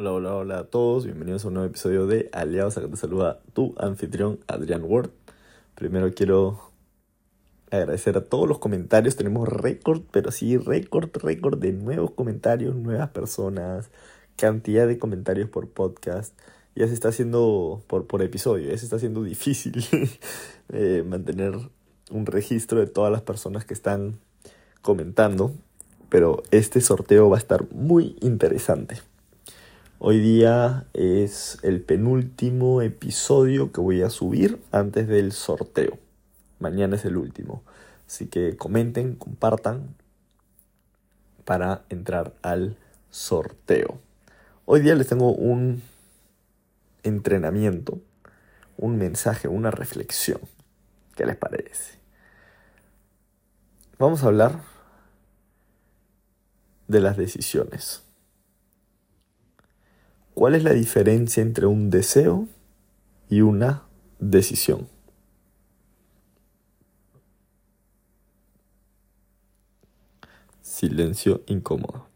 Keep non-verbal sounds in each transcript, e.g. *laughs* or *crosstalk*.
Hola, hola, hola a todos, bienvenidos a un nuevo episodio de Aliados. Acá te saluda tu anfitrión Adrián Ward. Primero quiero agradecer a todos los comentarios. Tenemos récord, pero sí, récord, récord de nuevos comentarios, nuevas personas, cantidad de comentarios por podcast. Ya se está haciendo por, por episodio, ya se está haciendo difícil *laughs* eh, mantener un registro de todas las personas que están comentando. Pero este sorteo va a estar muy interesante. Hoy día es el penúltimo episodio que voy a subir antes del sorteo. Mañana es el último. Así que comenten, compartan para entrar al sorteo. Hoy día les tengo un entrenamiento, un mensaje, una reflexión. ¿Qué les parece? Vamos a hablar de las decisiones. ¿Cuál es la diferencia entre un deseo y una decisión? Silencio incómodo.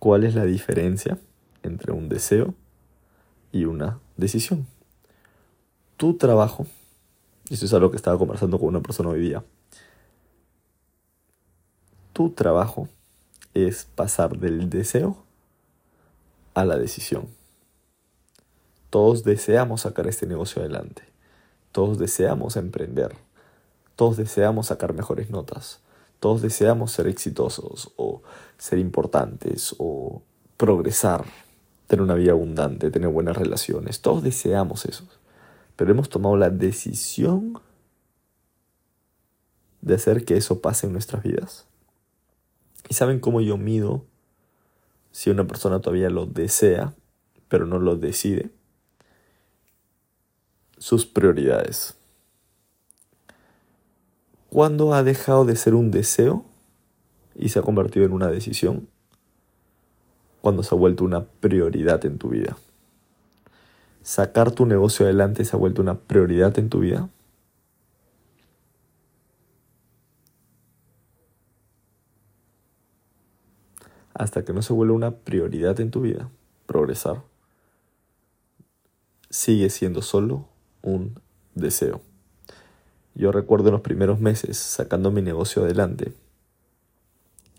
¿Cuál es la diferencia entre un deseo y una decisión? Tu trabajo, y eso es algo que estaba conversando con una persona hoy día, tu trabajo es pasar del deseo a la decisión. Todos deseamos sacar este negocio adelante. Todos deseamos emprender. Todos deseamos sacar mejores notas. Todos deseamos ser exitosos o ser importantes o progresar, tener una vida abundante, tener buenas relaciones. Todos deseamos eso. Pero hemos tomado la decisión de hacer que eso pase en nuestras vidas. ¿Y saben cómo yo mido si una persona todavía lo desea, pero no lo decide? Sus prioridades. ¿Cuándo ha dejado de ser un deseo y se ha convertido en una decisión? Cuando se ha vuelto una prioridad en tu vida. Sacar tu negocio adelante se ha vuelto una prioridad en tu vida. Hasta que no se vuelva una prioridad en tu vida, progresar, sigue siendo solo un deseo. Yo recuerdo en los primeros meses sacando mi negocio adelante.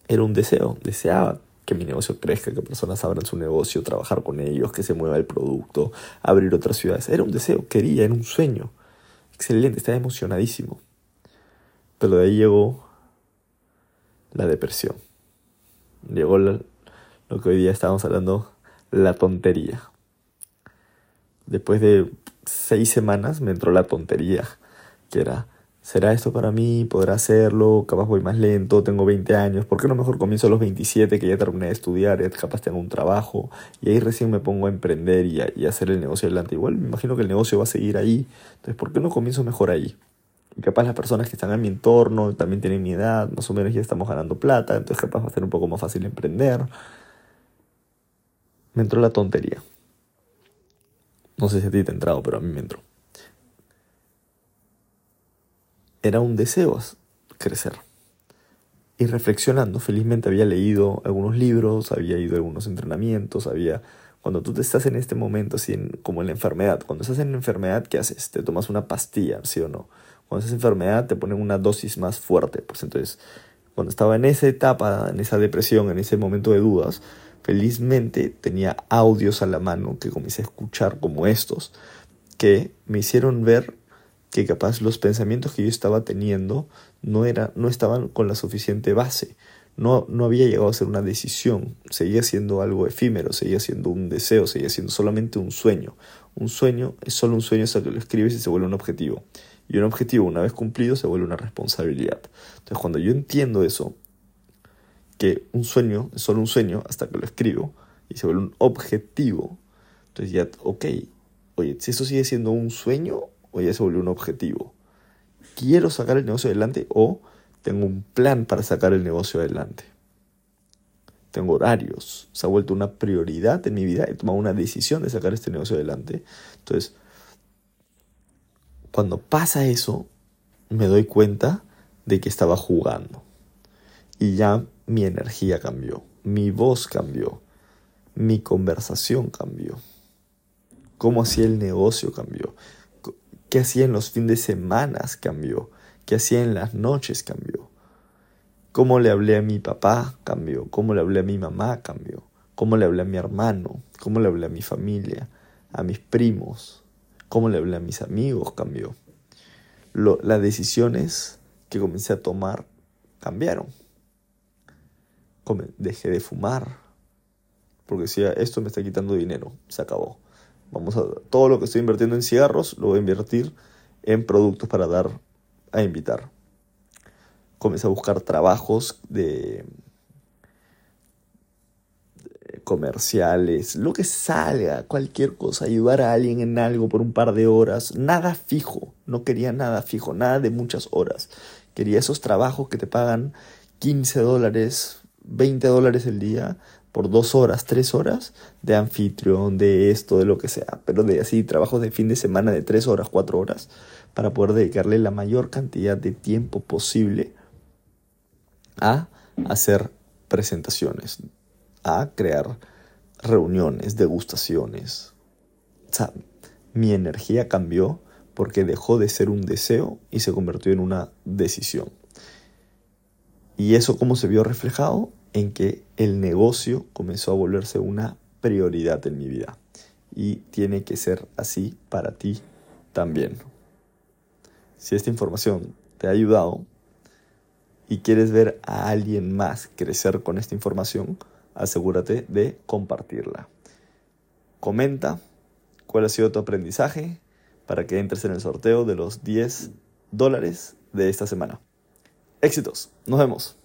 Era un deseo, deseaba que mi negocio crezca, que personas abran su negocio, trabajar con ellos, que se mueva el producto, abrir otras ciudades. Era un deseo, quería, era un sueño. Excelente, estaba emocionadísimo. Pero de ahí llegó la depresión llegó lo, que hoy día estábamos hablando, la tontería. Después de seis semanas me entró la tontería, que era, ¿será esto para mí? ¿Podrá hacerlo? Capaz voy más lento, tengo 20 años, ¿por qué no mejor comienzo a los 27 que ya terminé de estudiar, capaz tengo un trabajo y ahí recién me pongo a emprender y, y hacer el negocio adelante? Igual me imagino que el negocio va a seguir ahí, entonces ¿por qué no comienzo mejor ahí? Capaz las personas que están en mi entorno también tienen mi edad, más o menos ya estamos ganando plata, entonces capaz va a ser un poco más fácil emprender. Me entró la tontería. No sé si a ti te ha entrado, pero a mí me entró. Era un deseo crecer. Y reflexionando, felizmente había leído algunos libros, había ido a algunos entrenamientos, había... Cuando tú te estás en este momento, así como en la enfermedad, cuando estás en la enfermedad, ¿qué haces? Te tomas una pastilla, ¿sí o no? Cuando esa enfermedad te ponen una dosis más fuerte. Pues entonces, cuando estaba en esa etapa, en esa depresión, en ese momento de dudas, felizmente tenía audios a la mano que comencé a escuchar como estos, que me hicieron ver que capaz los pensamientos que yo estaba teniendo no, era, no estaban con la suficiente base. No, no había llegado a ser una decisión, seguía siendo algo efímero, seguía siendo un deseo, seguía siendo solamente un sueño. Un sueño es solo un sueño hasta que lo escribes y se vuelve un objetivo. Y un objetivo, una vez cumplido, se vuelve una responsabilidad. Entonces, cuando yo entiendo eso, que un sueño es solo un sueño hasta que lo escribo y se vuelve un objetivo, entonces ya, ok, oye, si eso sigue siendo un sueño o ya se vuelve un objetivo. ¿Quiero sacar el negocio adelante o tengo un plan para sacar el negocio adelante? Tengo horarios, se ha vuelto una prioridad en mi vida, he tomado una decisión de sacar este negocio adelante. Entonces, cuando pasa eso, me doy cuenta de que estaba jugando. Y ya mi energía cambió, mi voz cambió, mi conversación cambió, cómo hacía el negocio cambió, qué hacía en los fines de semana cambió, qué hacía en las noches cambió, cómo le hablé a mi papá cambió, cómo le hablé a mi mamá cambió, cómo le hablé a mi hermano, cómo le hablé a mi familia, a mis primos, cómo le hablé a mis amigos cambió. las decisiones que comencé a tomar cambiaron. Dejé de fumar, porque decía, esto me está quitando dinero, se acabó. Vamos a, todo lo que estoy invirtiendo en cigarros lo voy a invertir en productos para dar a invitar. Comencé a buscar trabajos de comerciales, lo que salga, cualquier cosa, ayudar a alguien en algo por un par de horas, nada fijo, no quería nada fijo, nada de muchas horas. Quería esos trabajos que te pagan 15 dólares, 20 dólares el día por dos horas, tres horas de anfitrión, de esto, de lo que sea, pero de así trabajos de fin de semana de tres horas, cuatro horas, para poder dedicarle la mayor cantidad de tiempo posible a hacer presentaciones, a crear reuniones, degustaciones. O sea, mi energía cambió porque dejó de ser un deseo y se convirtió en una decisión. ¿Y eso cómo se vio reflejado? En que el negocio comenzó a volverse una prioridad en mi vida. Y tiene que ser así para ti también. Si esta información te ha ayudado y quieres ver a alguien más crecer con esta información, asegúrate de compartirla. Comenta cuál ha sido tu aprendizaje para que entres en el sorteo de los 10 dólares de esta semana. Éxitos, nos vemos.